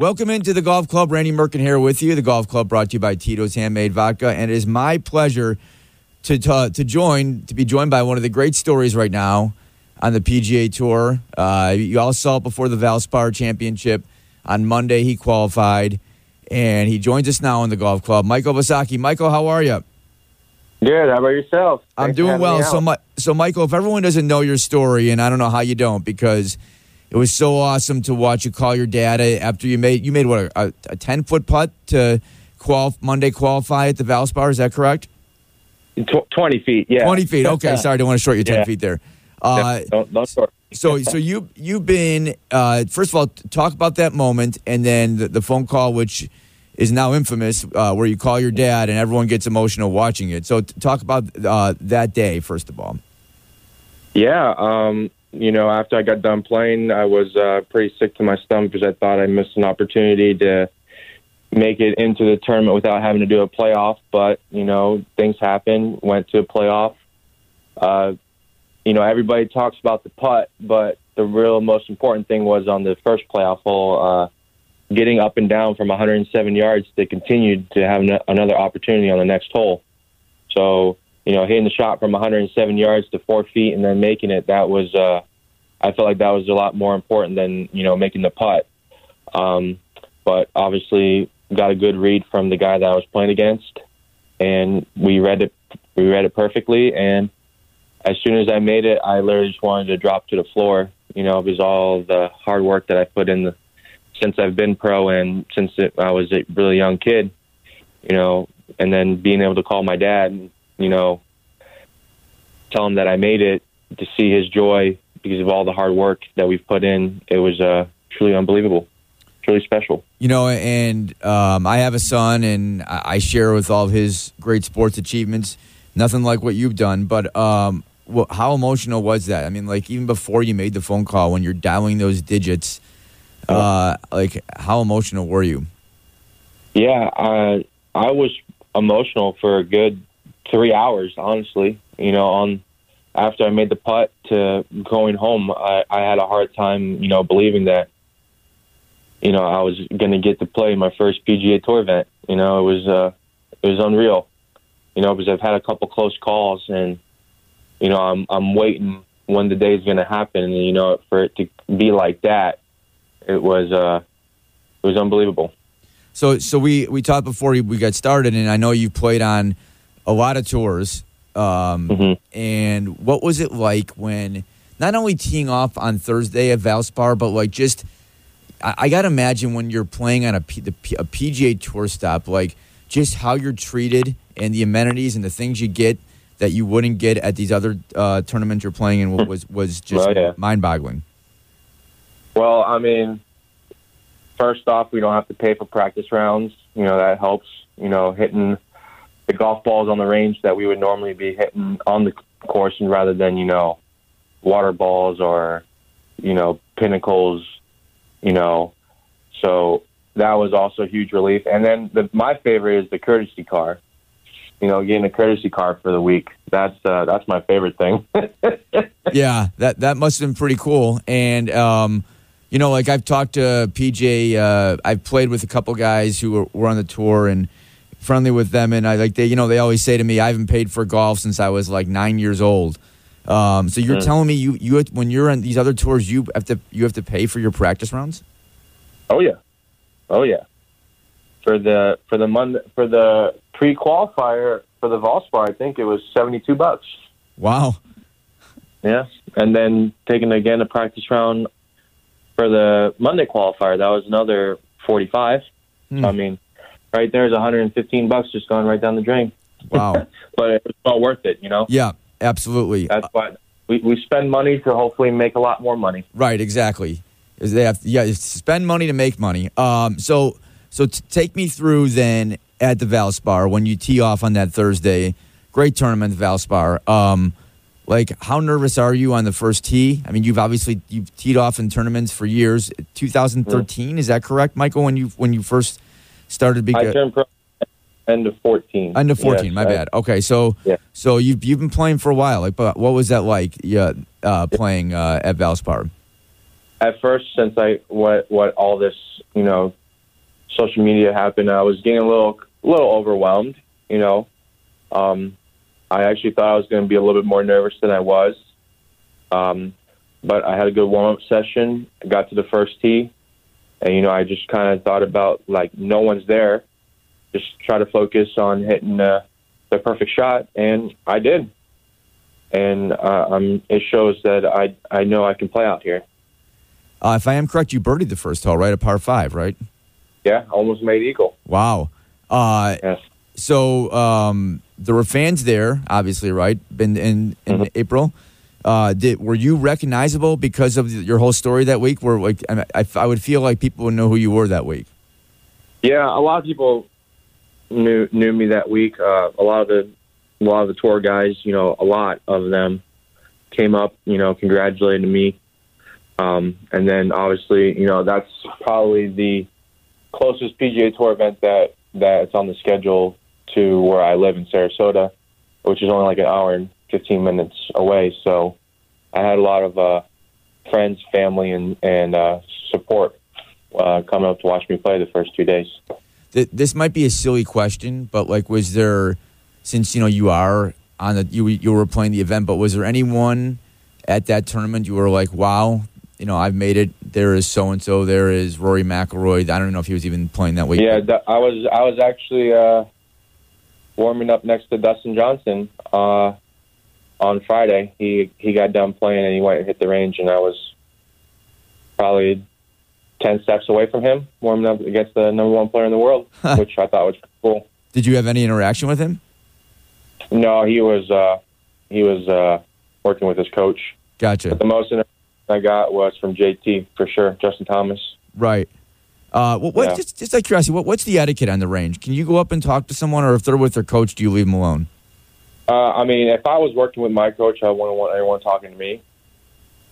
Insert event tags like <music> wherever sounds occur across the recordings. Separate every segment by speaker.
Speaker 1: Welcome into the golf club. Randy Merkin here with you. The golf club brought to you by Tito's Handmade Vodka, and it is my pleasure to to, to join to be joined by one of the great stories right now on the PGA Tour. Uh, you all saw it before the Valspar Championship on Monday. He qualified, and he joins us now in the golf club. Michael Visacki. Michael, how are you?
Speaker 2: Good. How about yourself?
Speaker 1: I'm doing well. So. So Michael, if everyone doesn't know your story, and I don't know how you don't, because it was so awesome to watch you call your dad after you made you made what a, ten foot putt to qual Monday qualify at the Valspar. Is that correct?
Speaker 2: Tw- twenty feet. Yeah.
Speaker 1: Twenty feet. Okay, sorry, I don't want to short you ten
Speaker 2: Yeah.
Speaker 1: feet there. Uh,
Speaker 2: don't don't start.
Speaker 1: so so you you've been uh, first of all talk about that moment and then the, the phone call which is now infamous uh, where you call your dad and everyone gets emotional watching it. So t- talk about uh, that day first of all.
Speaker 2: Yeah. Um. You know, after I got done playing, I was uh, pretty sick to my stomach because I thought I missed an opportunity to make it into the tournament without having to do a playoff. But you know, things happen. Went to a playoff. Uh, you know, everybody talks about the putt, but the real most important thing was on the first playoff hole, uh, getting up and down from 107 yards to continue to have an- another opportunity on the next hole. So, you know, hitting the shot from 107 yards to four feet and then making it, that was, uh, I felt like that was a lot more important than, you know, making the putt. Um, but obviously got a good read from the guy that I was playing against and we read it, we read it perfectly. And as soon as I made it, I literally just wanted to drop to the floor, you know, because all the hard work that I put in the, since I've been pro and since it, I was a really young kid, you know, and then being able to call my dad, you know, tell him that I made it to see his joy because of all the hard work that we've put in. It was uh, truly unbelievable, truly special.
Speaker 1: You know, and um, I have a son, and I share with all of his great sports achievements. Nothing like what you've done, but um, how emotional was that? I mean, like even before you made the phone call, when you're dialing those digits, uh, like how emotional were you?
Speaker 2: Yeah, I I was emotional for a good three hours, honestly. You know, on after I made the putt to going home, I, I had a hard time, you know, believing that, you know, I was going to get to play my first PGA Tour event. You know, it was uh, it was unreal. You know, because I've had a couple close calls, and you know, I'm I'm waiting when the day is going to happen. And you know, for it to be like that, it was uh, it was unbelievable.
Speaker 1: So, so we we talked before we got started, and I know you've played on a lot of tours. Um,
Speaker 2: Mhm.
Speaker 1: And what was it like when not only teeing off on Thursday at Valspar, but like just I, I got to imagine when you're playing on a, P, the, a PGA Tour stop, like just how you're treated and the amenities and the things you get that you wouldn't get at these other uh, tournaments you're playing in was was <laughs> just
Speaker 2: yeah.
Speaker 1: mind-boggling.
Speaker 2: Well, I mean, first off, we don't have to pay for practice rounds. You know, that helps. You know, hitting the golf balls on the range that we would normally be hitting on the course and rather than, you know, water balls or, you know, pinnacles, you know. So that was also a huge relief. And then the, my favorite is the courtesy car. You know, getting a courtesy car for the week. That's uh, that's my favorite thing. <laughs>
Speaker 1: yeah, that that must have been pretty cool. And um, you know, like I've talked to PJ. Uh, I've played with a couple guys who were, were on the tour and friendly with them. And I like they, you know, they always say to me, "I haven't paid for golf since I was like nine years old." Um, so you're
Speaker 2: Mm.
Speaker 1: telling me you you when you're on these other tours, you have to you have to pay for your practice rounds?
Speaker 2: Oh yeah, oh yeah. For the for the Monday for the pre qualifier for the Valspar, I think it was seventy two bucks.
Speaker 1: Wow.
Speaker 2: Yeah, and then taking again a practice round for the Monday qualifier, that was another forty five.
Speaker 1: Hmm.
Speaker 2: I mean, right hundred and fifteen bucks just going right down the drain.
Speaker 1: Wow. <laughs>
Speaker 2: But it was well worth it, you know.
Speaker 1: yeah, absolutely.
Speaker 2: That's why we we spend money to hopefully make a lot more money.
Speaker 1: Right, exactly. Is they have yeah, spend money to make money. Um, so so t- take me through then at the Valspar when you tee off on that Thursday. Great tournament, Valspar. Um, like how nervous are you on the first tee? I mean, you've obviously you've teed off in tournaments for years. 2013 is that correct, Michael? When you when you first started being
Speaker 2: I turned pro end of fourteen.
Speaker 1: under 14,
Speaker 2: Yes,
Speaker 1: my
Speaker 2: I-
Speaker 1: bad. Okay, so
Speaker 2: Yeah.
Speaker 1: so you've you've been playing for a while. Like, but what was that like? Yeah, uh, playing uh, at Valspar.
Speaker 2: at first since I what what all this you know social media happened, I was getting a little a little overwhelmed. You know, um, I actually thought I was going to be a little bit more nervous than I was. Um, but I had a good warm up session. I got to the first tee, and you know, I just kind of thought about like no one's there. Just try to focus on hitting uh, the perfect shot, and I did. And uh, um, it shows that I I know I can play out here.
Speaker 1: Uh, if I am correct, you birdied the first hole, right? A par five, right?
Speaker 2: Yeah, almost made eagle.
Speaker 1: Wow. Uh,
Speaker 2: Yes.
Speaker 1: so um, there were fans there, obviously, right? Been in in
Speaker 2: Mhm.
Speaker 1: April. Uh, did were you recognizable because of your whole story that week? Where like I, I, would feel like people would know who you were that week.
Speaker 2: Yeah, a lot of people knew knew me that week. Uh, a lot of the a lot of the tour guys, you know, a lot of them came up, you know, congratulated me. Um, and then obviously, you know, that's probably the closest PGA Tour event that that's on the schedule to where I live in Sarasota, which is only like an hour and 15 minutes away. So I had a lot of uh, friends, family, and and uh, support uh, coming up to watch me play the first two days.
Speaker 1: This might be a silly question, but like, was there, since you know you are on the you you were playing the event, but was there anyone at that tournament you were like, wow, you know, I've made it. There is so and so. There is Rory McIlroy. I don't know if he was even playing that week.
Speaker 2: Yeah, I was I was actually uh, warming up next to Dustin Johnson uh, on Friday. He he got done playing and he went and hit the range, and I was probably ten steps away from him, warming up against the number one player in the world, <laughs> which I thought was cool.
Speaker 1: Did you have any interaction with him?
Speaker 2: No, he was uh, he was uh, working with his coach.
Speaker 1: Gotcha.
Speaker 2: But the most interaction I got was from JT for sure, Justin Thomas.
Speaker 1: Right. Uh, what, what
Speaker 2: Yeah.
Speaker 1: just, just out of curiosity, what, what's the etiquette on the range? Can you go up and talk to someone, or if they're with their coach, do you leave them alone?
Speaker 2: Uh, I mean, if I was working with my coach, I wouldn't want anyone talking to me.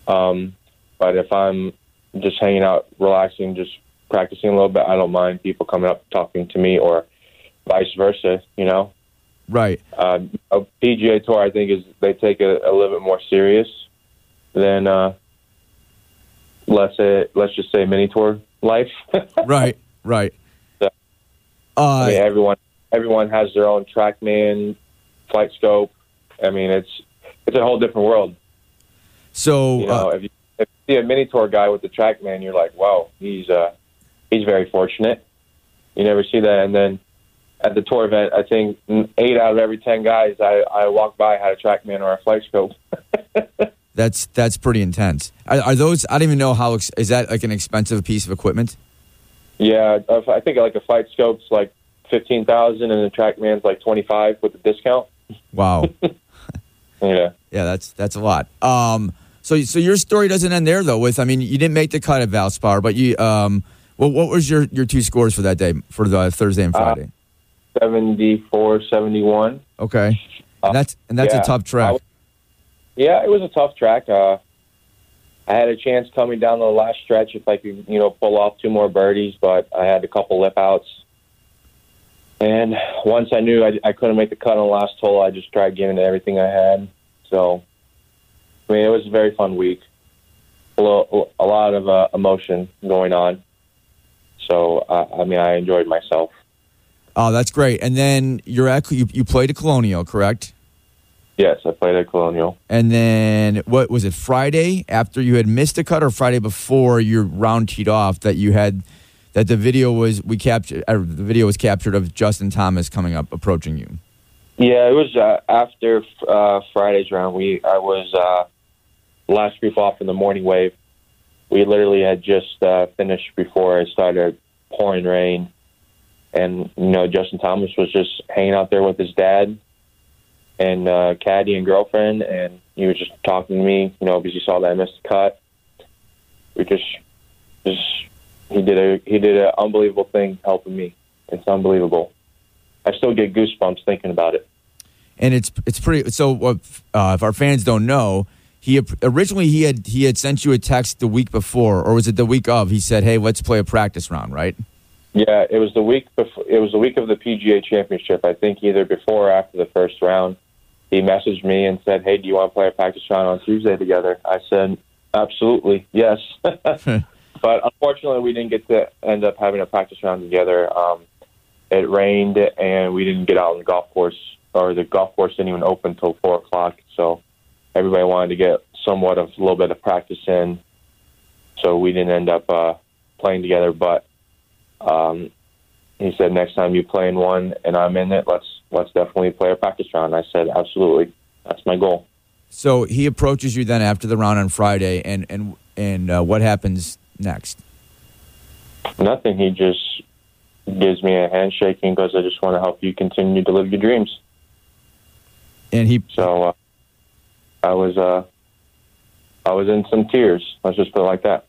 Speaker 2: Um, but if I'm just hanging out, relaxing, just practicing a little bit, I don't mind people coming up talking to me, or vice versa. You know,
Speaker 1: Right.
Speaker 2: uh, a PGA Tour, I think, is they take it a little bit more serious than uh, let's say, let's just say, mini tour life. <laughs>
Speaker 1: Right. Right.
Speaker 2: Yeah.
Speaker 1: Uh,
Speaker 2: I mean, everyone everyone has their own TrackMan, flight scope. I mean, it's it's a whole different world.
Speaker 1: so
Speaker 2: You know,
Speaker 1: uh,
Speaker 2: if, you, if you see a mini tour guy with the TrackMan, you're like, wow, he's uh, he's very fortunate. You never see that, and then at the tour event, I think eight out of every ten guys I, I walk by had a TrackMan or a flight scope. <laughs>
Speaker 1: that's that's pretty intense. Are, are those? I don't even know how. Is that like an expensive piece of equipment?
Speaker 2: yeah, I think like a flight scope's like fifteen thousand, and a TrackMan's like twenty five with the discount.
Speaker 1: Wow. <laughs>
Speaker 2: Yeah.
Speaker 1: yeah, that's that's a lot. Um. So so your story doesn't end there though. With I mean, you didn't make the cut at Valspar, but you um. Well, what was your, your two scores for that day for the Thursday and
Speaker 2: Uh,
Speaker 1: Friday?
Speaker 2: 74, 71.
Speaker 1: okay, and that's and that's
Speaker 2: yeah,
Speaker 1: a tough track.
Speaker 2: Yeah, it was a tough track. Uh, I had a chance coming down the last stretch if I could, you know, pull off two more birdies, but I had a couple lip outs. And once I knew I, I couldn't make the cut on the last hole, I just tried giving it everything I had. So, I mean, it was a very fun week. A, lo- a lot of uh, emotion going on. So, uh, I mean, I enjoyed myself.
Speaker 1: Oh, that's great. And then you're at you, you played at Colonial, correct?
Speaker 2: Yes, I played at Colonial.
Speaker 1: And then what was it? Friday after you had missed a cut, or Friday before your round teed off that you had that the video was we captured. Uh, the video was captured of Justin Thomas coming up, approaching you.
Speaker 2: Yeah, it was uh, after uh, Friday's round. We I was uh, last group off in the morning wave. We literally had just uh, finished before it started pouring rain, and you know Justin Thomas was just hanging out there with his dad and uh, caddy and girlfriend, and he was just talking to me. You know, because he saw that I missed the cut. We just just he did a he did an unbelievable thing helping me. It's unbelievable. I still get goosebumps thinking about it.
Speaker 1: and it's it's pretty. So uh, if our fans don't know, he originally he had he had sent you a text the week before, or was it the week of? He said, "Hey, let's play a practice round," right?
Speaker 2: Yeah, it was the week before. It was the week of the PGA Championship. I think either before or after the first round. He messaged me and said, "Hey, do you want to play a practice round on Tuesday together?" I said, "Absolutely, yes." <laughs> <laughs> but unfortunately, we didn't get to end up having a practice round together. Um, it rained, and we didn't get out on the golf course, or the golf course didn't even open until four o'clock. So everybody wanted to get somewhat of a little bit of practice in. So we didn't end up uh, playing together. But um, he said, next time you play in one and I'm in it, let's let's definitely play a practice round. I said, absolutely, that's my goal.
Speaker 1: So he approaches you then after the round on Friday, and and and uh, what happens next?
Speaker 2: Nothing. He just gives me a handshake and goes, "I just want to help you continue to live your dreams."
Speaker 1: And he
Speaker 2: So uh, I was uh, I was in some tears. Let's just put it like that.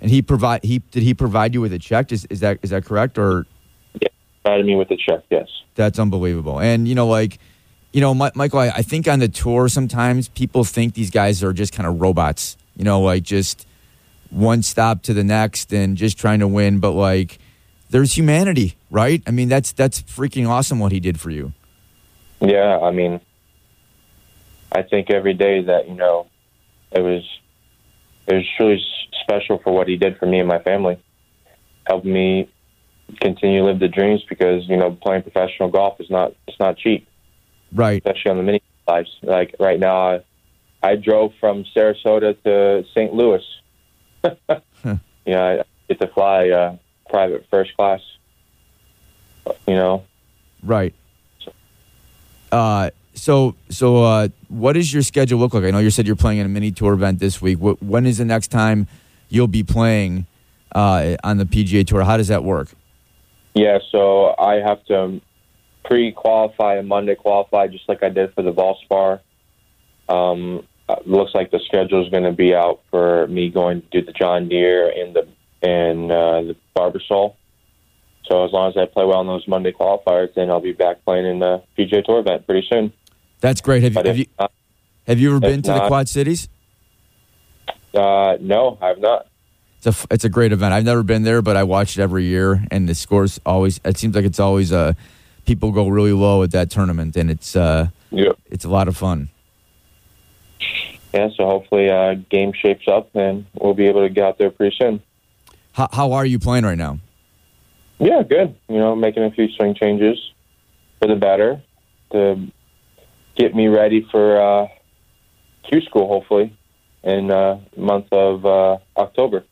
Speaker 1: and he provide he did he provide you with a check? Is is that is that correct or
Speaker 2: Provided me with a check. Yes.
Speaker 1: that's unbelievable? And you know like. You know, Mi- Michael, I, I think on the tour sometimes people think these guys are just kind of robots. You know, like just one stop to the next and just trying to win. But like, there's humanity, right? I mean, that's that's freaking awesome what he did for you.
Speaker 2: Yeah, I mean, I think every day that you know, it was it was truly special for what he did for me and my family, helped me continue to live the dreams because you know playing professional golf is not it's not cheap,
Speaker 1: Right.
Speaker 2: especially on the mini lives. Like right now, I, I drove from Sarasota to St. Louis. <laughs> Yeah, I get to fly uh, private first class. You know,
Speaker 1: Right. Uh, so so uh, what does your schedule look like? I know you said you're playing in a mini tour event this week. Wh- when is the next time you'll be playing uh, on the PGA Tour? How does that work?
Speaker 2: Yeah, so I have to pre-qualify and Monday qualify, just like I did for the Valspar. Um, uh, looks like the schedule is going to be out for me going to do the John Deere and the and uh, the Barbasol. So as long as I play well in those Monday qualifiers, then I'll be back playing in the PGA Tour event pretty soon.
Speaker 1: That's great. Have you have you,
Speaker 2: not,
Speaker 1: have you ever been to the Quad Cities?
Speaker 2: uh, no, I have not.
Speaker 1: It's a it's a great event. I've never been there, but I watch it every year, and the scores always. It seems like it's always uh, people go really low at that tournament, and it's uh,
Speaker 2: Yep.
Speaker 1: it's a lot of fun.
Speaker 2: Yeah, so hopefully uh, game shapes up and we'll be able to get out there pretty soon.
Speaker 1: How, how are you playing right now?
Speaker 2: Yeah, good. You know, making a few swing changes for the better to get me ready for uh, Q school, hopefully, in uh, month of uh, October.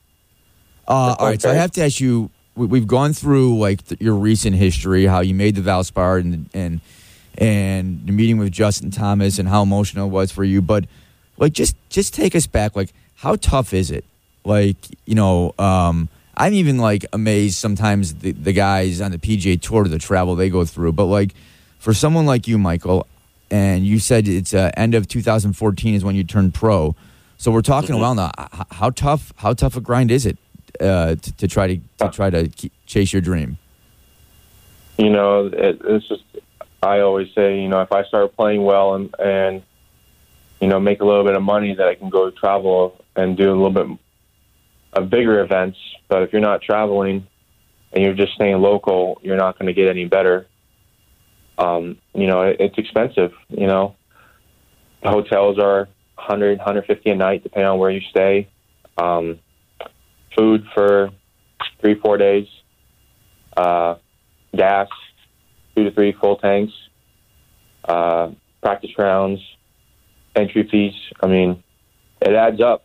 Speaker 1: Uh, all right, so I have to ask you. we- We've gone through like th- your recent history, how you made the Valspar, and and and the meeting with Justin Thomas, and how emotional it was for you. But like, just just take us back. Like, how tough is it? Like, you know, um, I'm even like amazed sometimes the, the guys on the PGA Tour, the travel they go through. But like, for someone like you, Michael, and you said it's uh, end of 2014 is when you turned pro. So we're talking
Speaker 2: Mhm.
Speaker 1: around the h- how tough how tough a grind is it uh, to, to try to, to try to keep, chase your dream?
Speaker 2: You know, it, it's just I always say, you know, if I start playing well and and you know make a little bit of money, that I can go travel and do a little bit of bigger events. But if you're not traveling and you're just staying local, you're not going to get any better. Um, you know, it, it's expensive. You know, hotels are 100, 150 a night, depending on where you stay. Um, food for three, four days. Uh, gas, two to three full tanks, uh, practice rounds, entry fees. I mean, it adds up.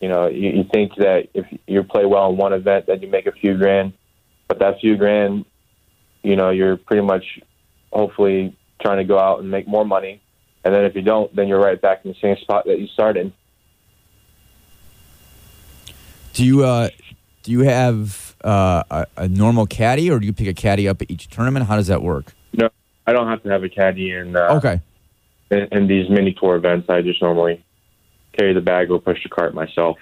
Speaker 2: You know, you, you think that if you play well in one event, that you make a few grand, but that few grand, you know, you're pretty much hopefully trying to go out and make more money. And then if you don't, then you're right back in the same spot that you started.
Speaker 1: Do you uh, do you have uh, a, a normal caddy, or do you pick a caddy up at each tournament? How does that work?
Speaker 2: No, I don't have to have a caddy in uh,
Speaker 1: Okay,
Speaker 2: in, in these mini tour events. I just normally carry the bag or push the cart myself.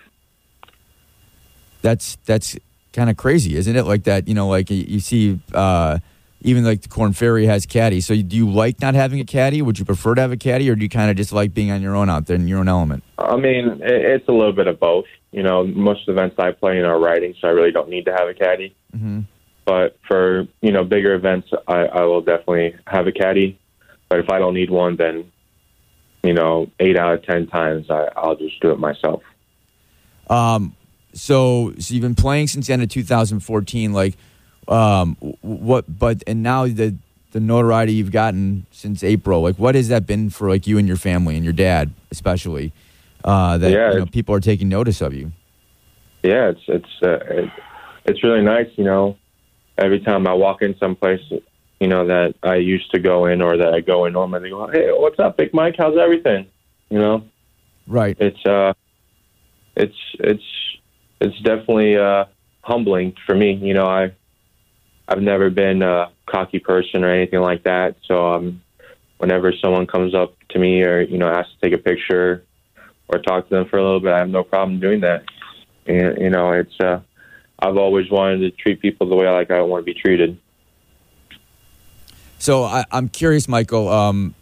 Speaker 1: that's that's kind of crazy, isn't it? Like that, you know, like you, see, uh, even like the Korn Ferry has caddy. So do you like not having a caddy? Would you prefer to have a caddy, or do you kind of just like being on your own out there in your own element?
Speaker 2: I mean, it, it's a little bit of both. You know, most events I play in are riding, so I really don't need to have a caddy.
Speaker 1: hmm
Speaker 2: But for you know bigger events, I, I will definitely have a caddy. But if I don't need one, then you know eight out of ten times I, I'll just do it myself.
Speaker 1: Um, so so you've been playing since the end of 2014. Like, um, what? But and now the the notoriety you've gotten since April. Like, what has that been for like you and your family and your dad, especially? Uh, that
Speaker 2: Yeah,
Speaker 1: you know, people are taking notice of you.
Speaker 2: Yeah, it's it's uh, it, it's really nice. You know, every time I walk in someplace, you know that I used to go in or that I go in normally, they go, "Hey, what's up, Big Mike? How's everything?" You know,
Speaker 1: Right.
Speaker 2: it's uh, it's it's it's definitely uh, humbling for me. You know, I I've never been a cocky person or anything like that. So um, whenever someone comes up to me or you know asks to take a picture or talk to them for a little bit, I have no problem doing that. And you know, it's uh, I've always wanted to treat people the way I like I want to be treated.
Speaker 1: So I, I'm curious, Michael. Um,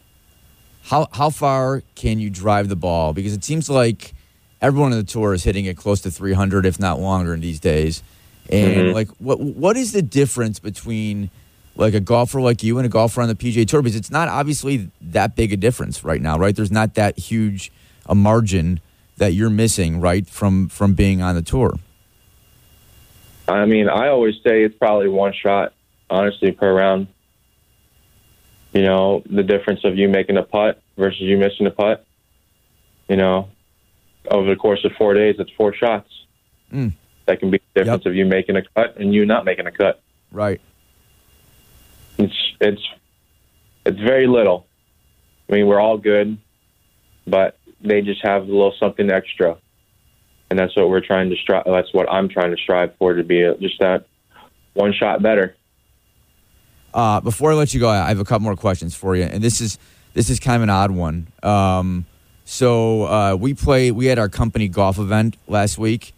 Speaker 1: how how far can you drive the ball? Because it seems like everyone on the tour is hitting it close to 300, if not longer, in these days. And
Speaker 2: Mhm.
Speaker 1: like, what what is the difference between like a golfer like you and a golfer on the PGA Tour? Because it's not obviously that big a difference right now, right? There's not that huge a margin that you're missing, right, from from being on the tour.
Speaker 2: I mean, I always say it's probably one shot, honestly, per round. You know, the difference of you making a putt versus you missing a putt. You know, over the course of four days, it's four shots.
Speaker 1: Mm.
Speaker 2: That can be the difference of you making a cut and you not making a cut.
Speaker 1: Right.
Speaker 2: It's it's it's very little. I mean, we're all good, but they just have a little something extra, and that's what we're trying to strive. That's what I'm trying to strive for to be a, just that one shot better.
Speaker 1: Uh, before I let you go, I have a couple more questions for you, and this is this is kind of an odd one. Um, so uh, we play. We had our company golf event last week,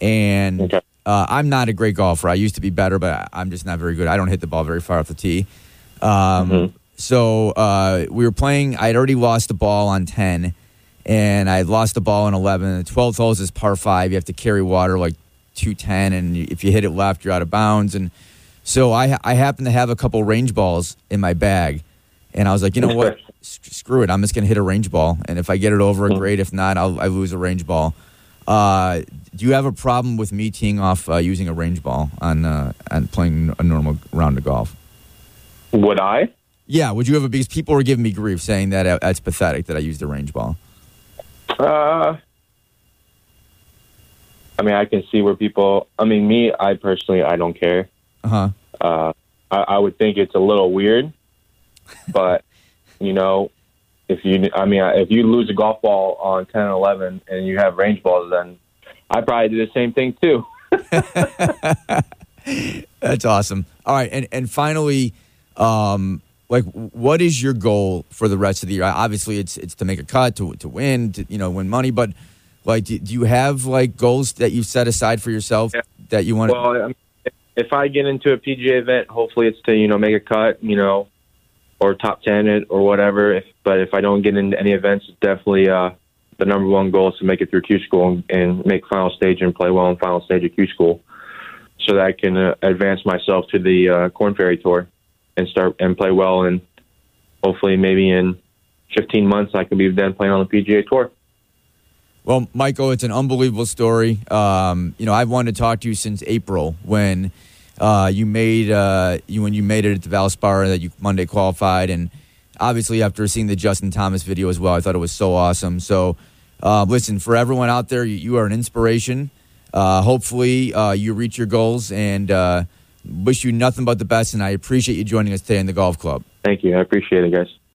Speaker 1: and
Speaker 2: Okay.
Speaker 1: uh, I'm not a great golfer. I used to be better, but I- I'm just not very good. I don't hit the ball very far off the tee. Um,
Speaker 2: Mhm.
Speaker 1: So uh, we were playing. I'd already lost the ball on ten, and I lost the ball on eleven. The twelfth hole is par five. You have to carry water like two ten, and if you hit it left, you're out of bounds. And so I I happen to have a couple range balls in my bag, and I was like, you know what? <laughs> Screw it. I'm just gonna hit a range ball, and if I get it over,
Speaker 2: Mhm.
Speaker 1: great. If not, I'll I lose a range ball. Uh, do you have a problem with me teeing off uh, using a range ball on uh, on playing a normal round of golf?
Speaker 2: Would I?
Speaker 1: Yeah, would you have a because people were giving me grief saying that uh, that's pathetic that I used a range ball.
Speaker 2: Uh, I mean, I can see where people. I mean, me, I personally, I don't care.
Speaker 1: Uh huh.
Speaker 2: Uh, I, I would think it's a little weird, <laughs> but you know, if you, I mean, if you lose a golf ball on 10 and 11 and you have range balls, then I probably do the same thing too. <laughs>
Speaker 1: That's awesome. All right, and and finally, um, like, what is your goal for the rest of the year? Obviously, it's it's to make a cut, to to win, to you know, win money. But like, do, do you have like goals that you set aside for yourself
Speaker 2: Yeah.
Speaker 1: that you want? to
Speaker 2: Well, I mean, if- I get into a PGA event, hopefully it's to you know make a cut, you know, or top ten it or whatever. If, but if I don't get into any events, it's definitely uh, the number one goal is to make it through Q school and, and make final stage and play well in final stage of Q school, so that I can uh, advance myself to the uh, Korn Ferry Tour and start and play well and hopefully maybe in 15 months I can be then playing on the PGA Tour.
Speaker 1: Well, Michael, it's an unbelievable story. Um, you know, I've wanted to talk to you since April when uh, you made uh, you when you made it at the Valspar that you Monday qualified, and obviously after seeing the Justin Thomas video as well, I thought it was so awesome. So, uh, listen, for everyone out there, you, you are an inspiration. Uh, hopefully, uh, you reach your goals, and uh, wish you nothing but the best. And I appreciate you joining us today in the golf club.
Speaker 2: Thank you. I appreciate it, guys.